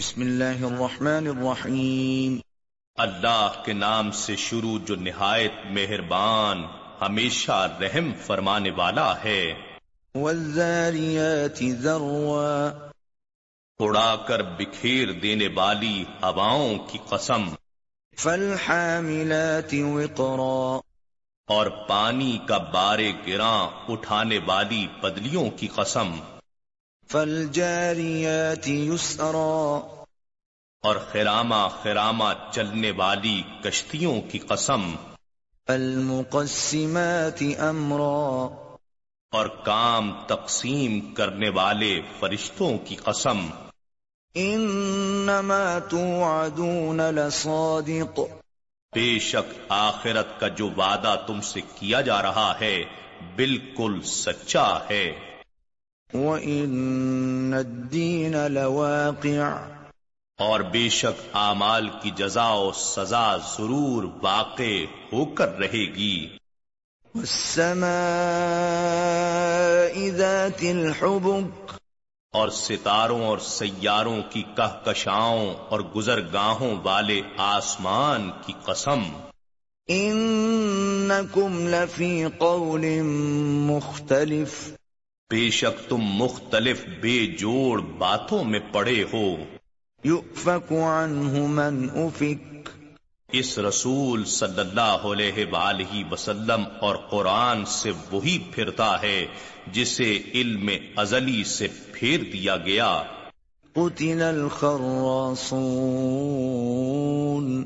بسم اللہ الرحمن الرحیم۔ اللہ کے نام سے شروع جو نہایت مہربان ہمیشہ رحم فرمانے والا ہے۔ والذاریات ذروا۔ اڑا کر بکھیر دینے والی ہواؤں کی قسم۔ فالحاملات وقرا۔ اور پانی کا بارے گراں اٹھانے والی پدلیوں کی قسم۔ فالجاریات یسرا اور خرامہ خرامہ چلنے والی کشتیوں کی قسم۔ فالمقسمات امرا۔ اور کام تقسیم کرنے والے فرشتوں کی قسم۔ انما توعدون لصادق۔ بے شک آخرت کا جو وعدہ تم سے کیا جا رہا ہے بالکل سچا ہے۔ وَإِنَّ الدِّينَ لَوَاقِعٌ اور بے شک اعمال کی جزا و سزا ضرور واقع ہو کر رہے گی۔ وَالسَّمَاءِ ذَاتِ اور ستاروں اور سیاروں کی کہکشاؤں اور گزرگاہوں والے آسمان کی قسم۔ إِنَّكُمْ لَفِي قَوْلٍ مُخْتَلِفٍ بے شک تم مختلف بے جوڑ باتوں میں پڑے ہو۔ عَنْهُ مَنْ أُفِكَ اس رسول صلی اللہ علیہ وآلہ وسلم اور قرآن سے وہی پھرتا ہے جسے علم ازلی سے پھیر دیا گیا۔ قُتِلَ الْخَرَّاصُونَ۔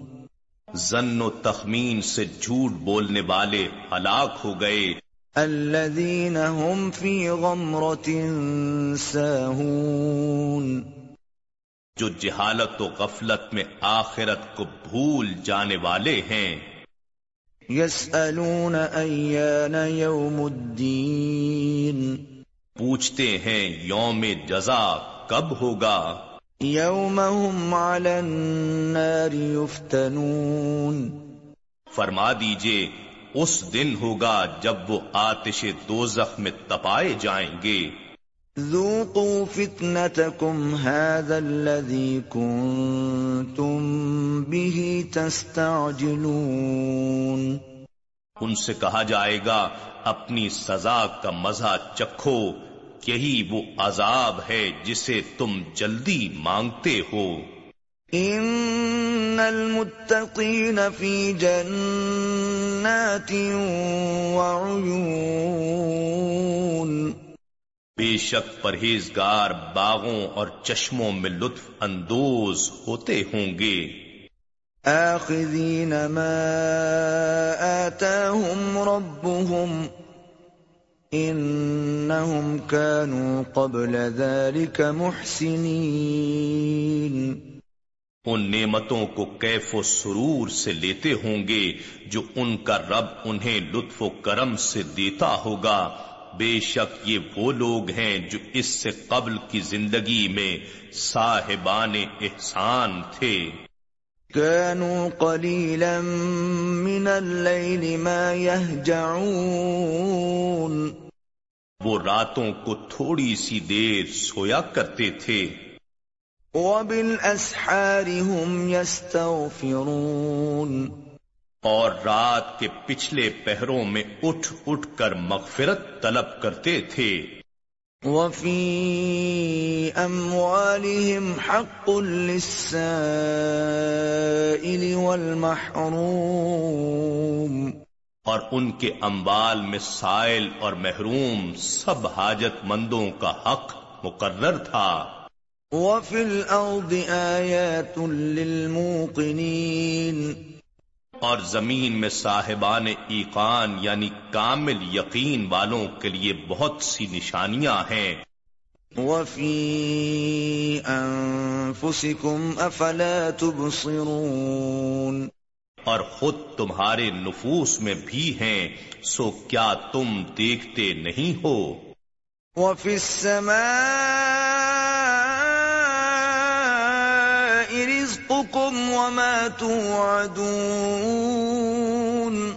زن و تخمین سے جھوٹ بولنے والے ہلاک ہو گئے۔ الذين هم في غمرة ساهون. جو جہالت و غفلت میں آخرت کو بھول جانے والے ہیں۔ يسألون أيان يوم الدين. پوچھتے ہیں یوم جزا کب ہوگا؟ يوم هم على النار يفتنون. فرما دیجیے اس دن ہوگا جب وہ آتش دوزخ میں تپائے جائیں گے۔ ذوقوا فتنتكم هذا الذي كنتم به تستعجلون۔ ان سے کہا جائے گا اپنی سزا کا مزہ چکھو یہی وہ عذاب ہے جسے تم جلدی مانگتے ہو۔ ان المتقین فی جنات وعیون بے شک پرہیزگار باغوں اور چشموں میں لطف اندوز ہوتے ہوں گے۔ آخذین ما آتاهم ربهم انہم كانوا قبل ذلك محسنین۔ ان نعمتوں کو کیف و سرور سے لیتے ہوں گے جو ان کا رب انہیں لطف و کرم سے دیتا ہوگا۔ بے شک یہ وہ لوگ ہیں جو اس سے قبل کی زندگی میں صاحبان احسان تھے۔ كانوا قليلا من الليل ما يهجعون۔ وہ راتوں کو تھوڑی سی دیر سویا کرتے تھے۔ وبالأسحار هم يستغفرون اور رات کے پچھلے پہروں میں اٹھ اٹھ کر مغفرت طلب کرتے تھے۔ وفي أموالهم حق للسائل والمحروم اور ان کے اموال میں سائل اور محروم سب حاجت مندوں کا حق مقرر تھا۔ وفي الأرض آيات للموقنين. اور زمین میں صاحبان ایقان یعنی کامل یقین والوں کے لیے بہت سی نشانیاں ہیں۔ وفي أنفسكم أفلا تبصرون. اور خود تمہارے نفوس میں بھی ہیں سو کیا تم دیکھتے نہیں ہو؟ وفي السماء رزقكم وما توعدون۔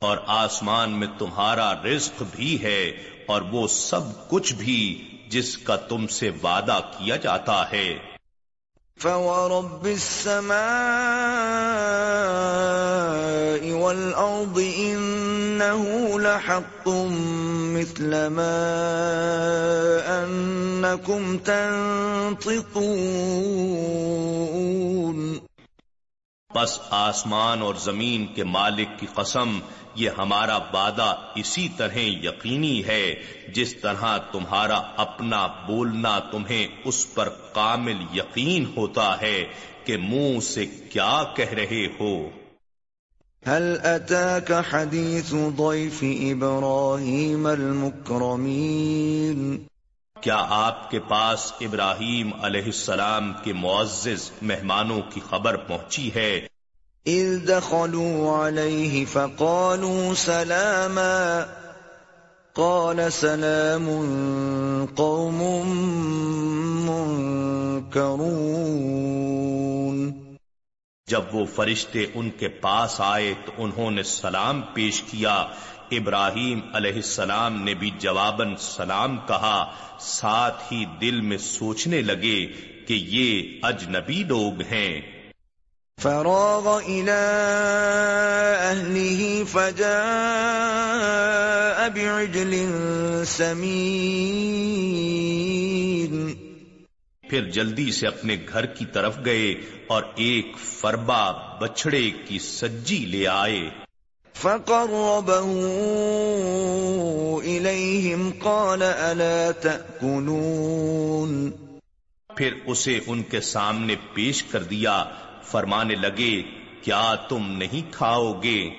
اور آسمان میں تمہارا رزق بھی ہے اور وہ سب کچھ بھی جس کا تم سے وعدہ کیا جاتا ہے۔ فورب السماء والأرض إنه لحق مثل ما أنكم تنطقون۔ بس آسمان اور زمین کے مالک کی قسم، یہ ہمارا وعدہ اسی طرح یقینی ہے، جس طرح تمہارا اپنا بولنا تمہیں اس پر کامل یقین ہوتا ہے کہ منہ سے کیا کہہ رہے ہو۔ هل اتاك حديث ضيف ابراهيم المكرمين؟ کیا آپ کے پاس ابراہیم علیہ السلام کے معزز مہمانوں کی خبر پہنچی ہے؟ اذ دخلوا عليه فقالوا سلاما قال سلام قوم منكرون جب وہ فرشتے ان کے پاس آئے تو انہوں نے سلام پیش کیا۔ ابراہیم علیہ السلام نے بھی جواباً سلام کہا ساتھ ہی دل میں سوچنے لگے کہ یہ اجنبی لوگ ہیں۔ فراغ الى فجاء بعجل سمين۔ پھر جلدی سے اپنے گھر کی طرف گئے اور ایک فربا بچڑے کی سجی لے آئے۔ فقربه إليهم قال ألا تأكلون پھر اسے ان کے سامنے پیش کر دیا فرمانے لگے کیا تم نہیں کھاؤ گے؟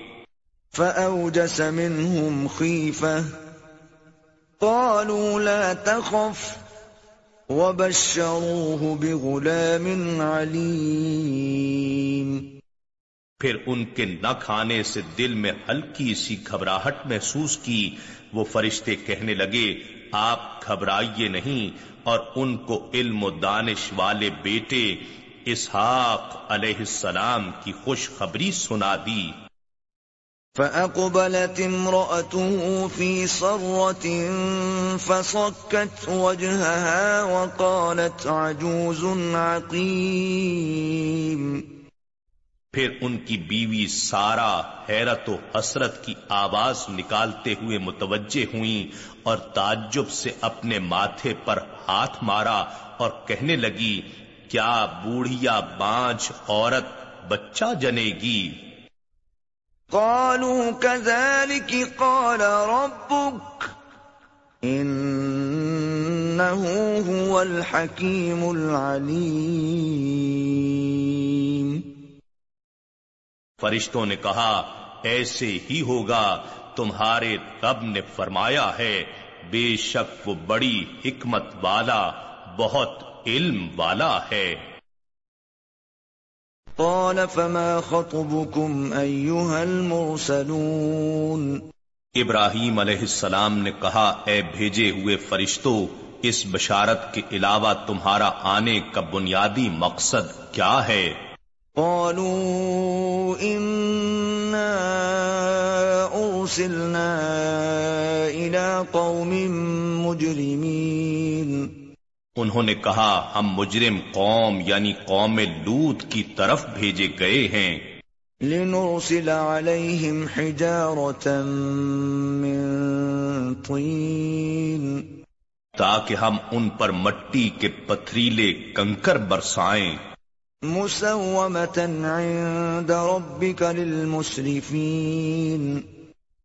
فأوجس منهم خيفة قالوا لا تخف وبشروه بغلام عليم. پھر ان کے نہ کھانے سے دل میں ہلکی سی گھبراہٹ محسوس کی۔ وہ فرشتے کہنے لگے، آپ گھبرائیے نہیں اور ان کو علم و دانش والے بیٹے اسحاق علیہ السلام کی خوشخبری سنا دی۔ فأقبلت امرأته في صرة فصكت وجهها وقالت عجوز عقيم۔ پھر ان کی بیوی سارا حیرت و حسرت کی آواز نکالتے ہوئے متوجہ ہوئیں اور تعجب سے اپنے ماتھے پر ہاتھ مارا اور کہنے لگی، کیا بوڑھیا بانج عورت بچہ جنے گی؟ قالوا كذلك قال ربك، إنه هو الحكيم العليم. فرشتوں نے کہا ایسے ہی ہوگا تمہارے رب نے فرمایا ہے بے شک وہ بڑی حکمت والا بہت علم والا ہے۔ قال فما خطبكم أيها المرسلون؟ ابراہیم علیہ السلام نے کہا اے بھیجے ہوئے فرشتوں اس بشارت کے علاوہ تمہارا آنے کا بنیادی مقصد کیا ہے؟ قالوا إنا أرسلنا إلى قوم مجرمين انہوں نے کہا ہم مجرم قوم یعنی قوم لوت کی طرف بھیجے گئے ہیں۔ لنرسل عليهم حجارة من طين تاکہ ہم ان پر مٹی کے پتھریلے کنکر برسائیں۔ عند ربك للمسرفين.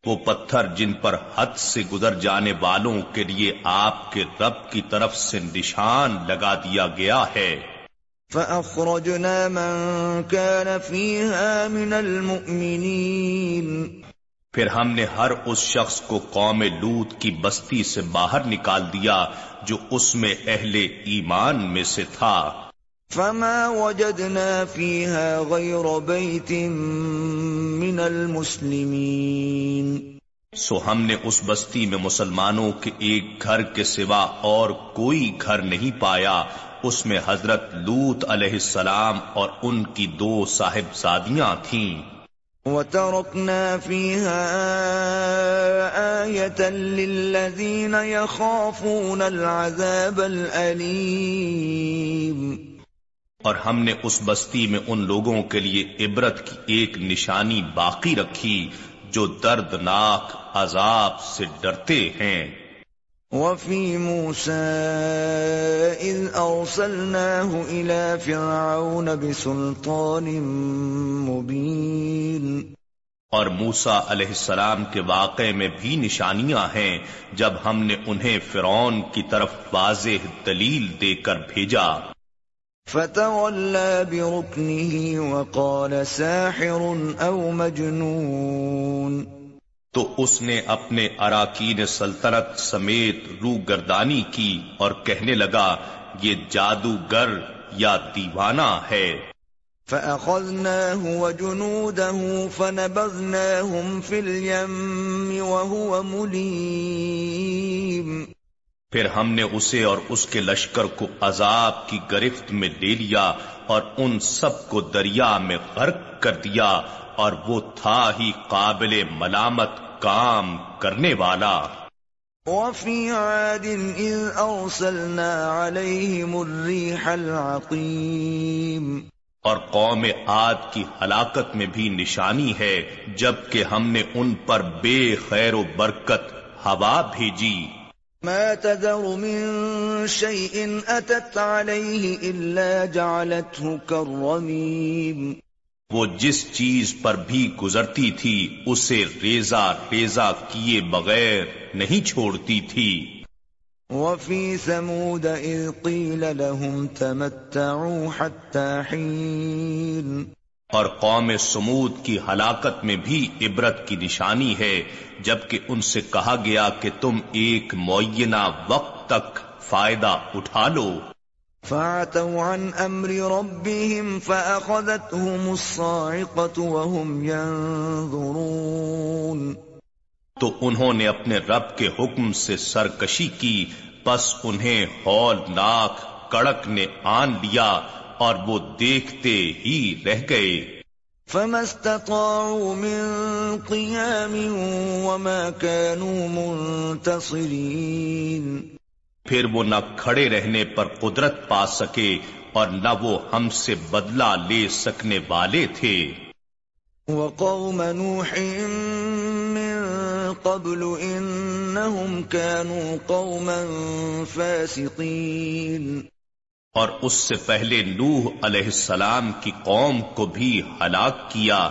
وہ پتھر جن پر حد سے گزر جانے والوں کے لیے آپ کے رب کی طرف سے نشان لگا دیا گیا ہے۔ فأخرجنا من كان فيها من المؤمنين. پھر ہم نے ہر اس شخص کو قوم لوت کی بستی سے باہر نکال دیا جو اس میں اہل ایمان میں سے تھا۔ فما وجدنا فيها غير بيت من المسلمين۔ سو ہم نے اس بستی میں مسلمانوں کے ایک گھر کے سوا اور کوئی گھر نہیں پایا۔ اس میں حضرت لوت علیہ السلام اور ان کی دو صاحب زادیاں تھیں۔ وتركنا فيها آية للذين يخافون العذاب الأليم۔ اور ہم نے اس بستی میں ان لوگوں کے لیے عبرت کی ایک نشانی باقی رکھی جو دردناک عذاب سے ڈرتے ہیں۔ وفي موسى إذ أرسلناه إلى فرعون بسلطان مبين اور موسا علیہ السلام کے واقعے میں بھی نشانیاں ہیں جب ہم نے انہیں فرعون کی طرف واضح دلیل دے کر بھیجا۔ فتولى بركنه وقال ساحر او مجنون. تو اس نے اپنے اراکین سلطنت سمیت رو گردانی کی اور کہنے لگا یہ جادوگر یا دیوانہ ہے۔ فَأَخَذْنَاهُ وَجُنُودَهُ فَنَبَذْنَاهُمْ فِي الْيَمِّ وَهُوَ مُلِيمٌ۔ پھر ہم نے اسے اور اس کے لشکر کو عذاب کی گرفت میں لے لیا اور ان سب کو دریا میں غرق کر دیا اور وہ تھا ہی قابل ملامت کام کرنے والا۔ وفي عاد إذ أرسلنا عليهم الريح العقيم۔ اور قوم عاد کی ہلاکت میں بھی نشانی ہے جبکہ ہم نے ان پر بے خیر و برکت ہوا بھیجی۔ ما تذر من شيء أتت عليه إلا جعلته كالرميم. وہ جس چیز پر بھی گزرتی تھی اسے ریزا ریزا کیے بغیر نہیں چھوڑتی تھی۔ وفي ثمود إذ قيل لهم تمتعوا حتى حين اور قوم سمود کی ہلاکت میں بھی عبرت کی نشانی ہے جبکہ ان سے کہا گیا کہ تم ایک معینہ وقت تک فائدہ اٹھا لو۔ فَعَتَوْا عَنْ أَمْرِ رَبِّهِمْ فَأَخَذَتْهُمُ الصَّاعِقَةُ وَهُمْ يَنظُرُونَ۔ تو انہوں نے اپنے رب کے حکم سے سرکشی کی پس انہیں ہولناک کڑک نے آن لیا۔ اور وہ دیکھتے ہی رہ گئے۔ فما استطاعوا من قيام وما كانوا منتصرين۔ پھر وہ نہ کھڑے رہنے پر قدرت پا سکے اور نہ وہ ہم سے بدلہ لے سکنے والے تھے۔ وقوم نوح من قبل انهم كانوا قوما فاسقين۔ اور اس سے پہلے نوح علیہ السلام کی قوم کو بھی ہلاک کیا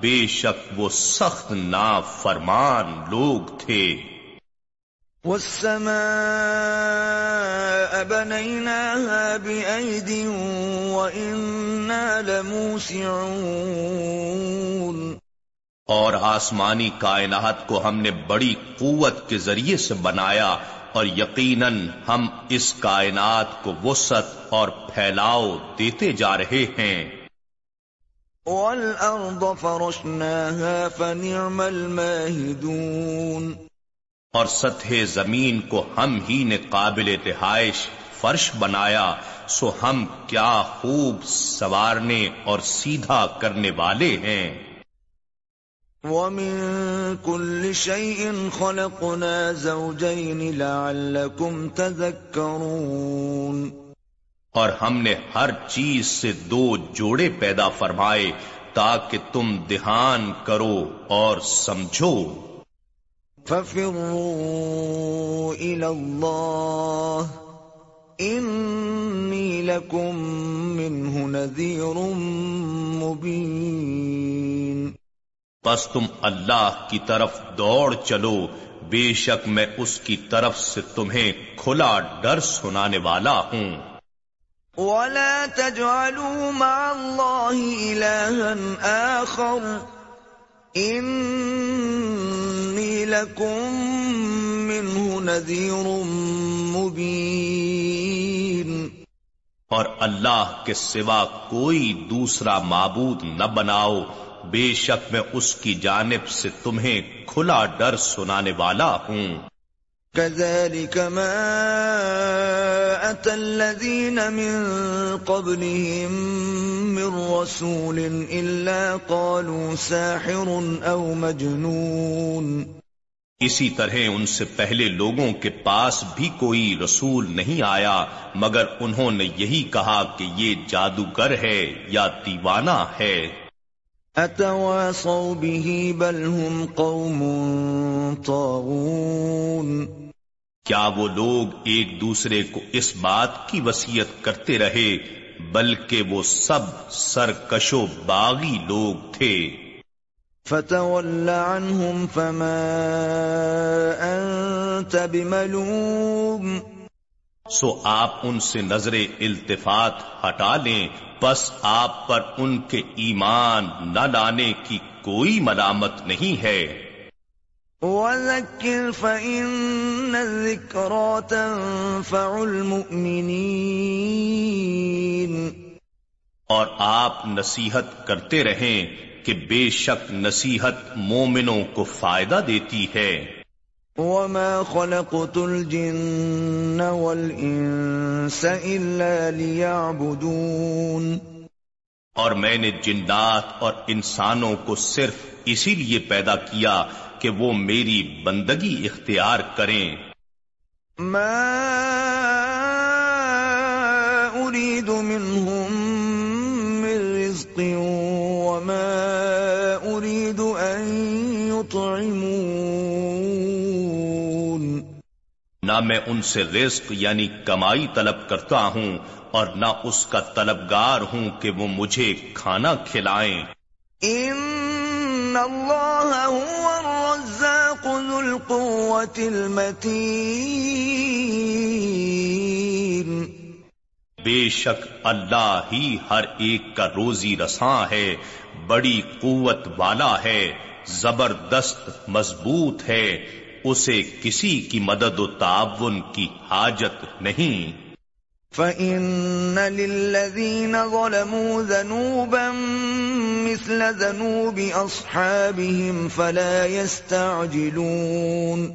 بے شک وہ سخت نا فرمان لوگ تھے۔ والسماء بنيناها بأيد وإنا لموسعون۔ اور آسمانی کائنات کو ہم نے بڑی قوت کے ذریعے سے بنایا اور یقیناً ہم اس کائنات کو وسط اور پھیلاؤ دیتے جا رہے ہیں۔ وَالْأَرْضَ فَرَشْنَاهَا فَنِعْمَ الْمَاهِدُونَ۔ اور سطح زمین کو ہم ہی نے قابل رہائش فرش بنایا سو ہم کیا خوب سوارنے اور سیدھا کرنے والے ہیں۔ وَمِن كُلِّ شَيْءٍ خَلَقْنَا زَوْجَيْنِ لَعَلَّكُمْ تَذَكَّرُونَ اور ہم نے ہر چیز سے دو جوڑے پیدا فرمائے تاکہ تم دھیان کرو اور سمجھو۔ فَفِرُّوا إِلَى اللَّهِ إِنِّي لَكُمْ مِنْهُ نَذِيرٌ مُبِينٌ بس تم اللہ کی طرف دوڑ چلو بے شک میں اس کی طرف سے تمہیں کھلا ڈر سنانے والا ہوں۔ وَلَا تَجْعَلُوا مَعَ اللَّهِ إِلَهًا آخَرُ۔ إِنِّي لَكُمْ مِنْهُ نَذِيرٌ مُبِينٌ۔ اور اللہ کے سوا کوئی دوسرا معبود نہ بناؤ۔ بے شک میں اس کی جانب سے تمہیں کھلا ڈر سنانے والا ہوں۔ كذلك ما أتى الذين من قبلهم من رسول إلا قالوا ساحر أو مجنون۔ اسی طرح ان سے پہلے لوگوں کے پاس بھی کوئی رسول نہیں آیا مگر انہوں نے یہی کہا کہ یہ جادوگر ہے یا دیوانہ ہے۔ اتواصوا به بل هم قوم طاغون کیا وہ لوگ ایک دوسرے کو اس بات کی وسیعت کرتے رہے بلکہ وہ سب سرکش و باغی لوگ تھے؟ فتول عنهم فما انت بملوم سو آپ ان سے نظر التفات ہٹا لیں۔ بس آپ پر ان کے ایمان نہ لانے کی کوئی ملامت نہیں ہے۔ وَذَكِّرْ فَإِنَّ الذِّكْرَى تَنفَعُ الْمُؤْمِنِينَ۔ اور آپ نصیحت کرتے رہیں کہ بے شک نصیحت مومنوں کو فائدہ دیتی ہے۔ وما خلقت الجن والانس الا ليعبدون اور میں نے جنات اور انسانوں کو صرف اسی لیے پیدا کیا کہ وہ میری بندگی اختیار کریں۔ ما اريد منهم من رزق نہ میں ان سے رزق یعنی کمائی طلب کرتا ہوں اور نہ اس کا طلبگار ہوں کہ وہ مجھے کھانا کھلائیں۔ ان اللہ هو الرزاق ذو القوة المتین۔ بے شک اللہ ہی ہر ایک کا روزی رساں ہے بڑی قوت والا ہے زبردست مضبوط ہے۔ اسے کسی کی مدد و تعاون کی حاجت نہیں۔ فَإِنَّ لِلَّذِينَ ظَلَمُوا ذَنُوبًا مِثْلَ ذَنُوبِ أَصْحَابِهِمْ فَلَا يَسْتَعْجِلُونَ۔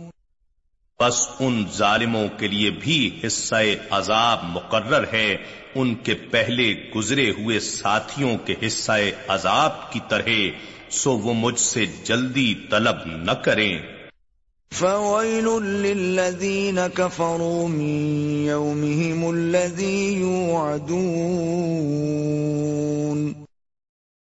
بس ان ظالموں کے لیے بھی حصہ عذاب مقرر ہے۔ ان کے پہلے گزرے ہوئے ساتھیوں کے حصہ عذاب کی طرح سو وہ مجھ سے جلدی طلب نہ کریں۔ فويل للذين كفروا من يومهم الذي يوعدون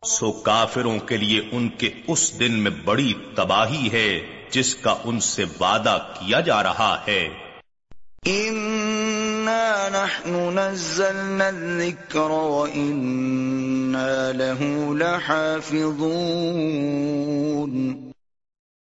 سو کافروں کے لیے ان کے اس دن میں بڑی تباہی ہے جس کا ان سے وعدہ کیا جا رہا ہے۔ نحن نزلنا الذكر وإنا له لحافظون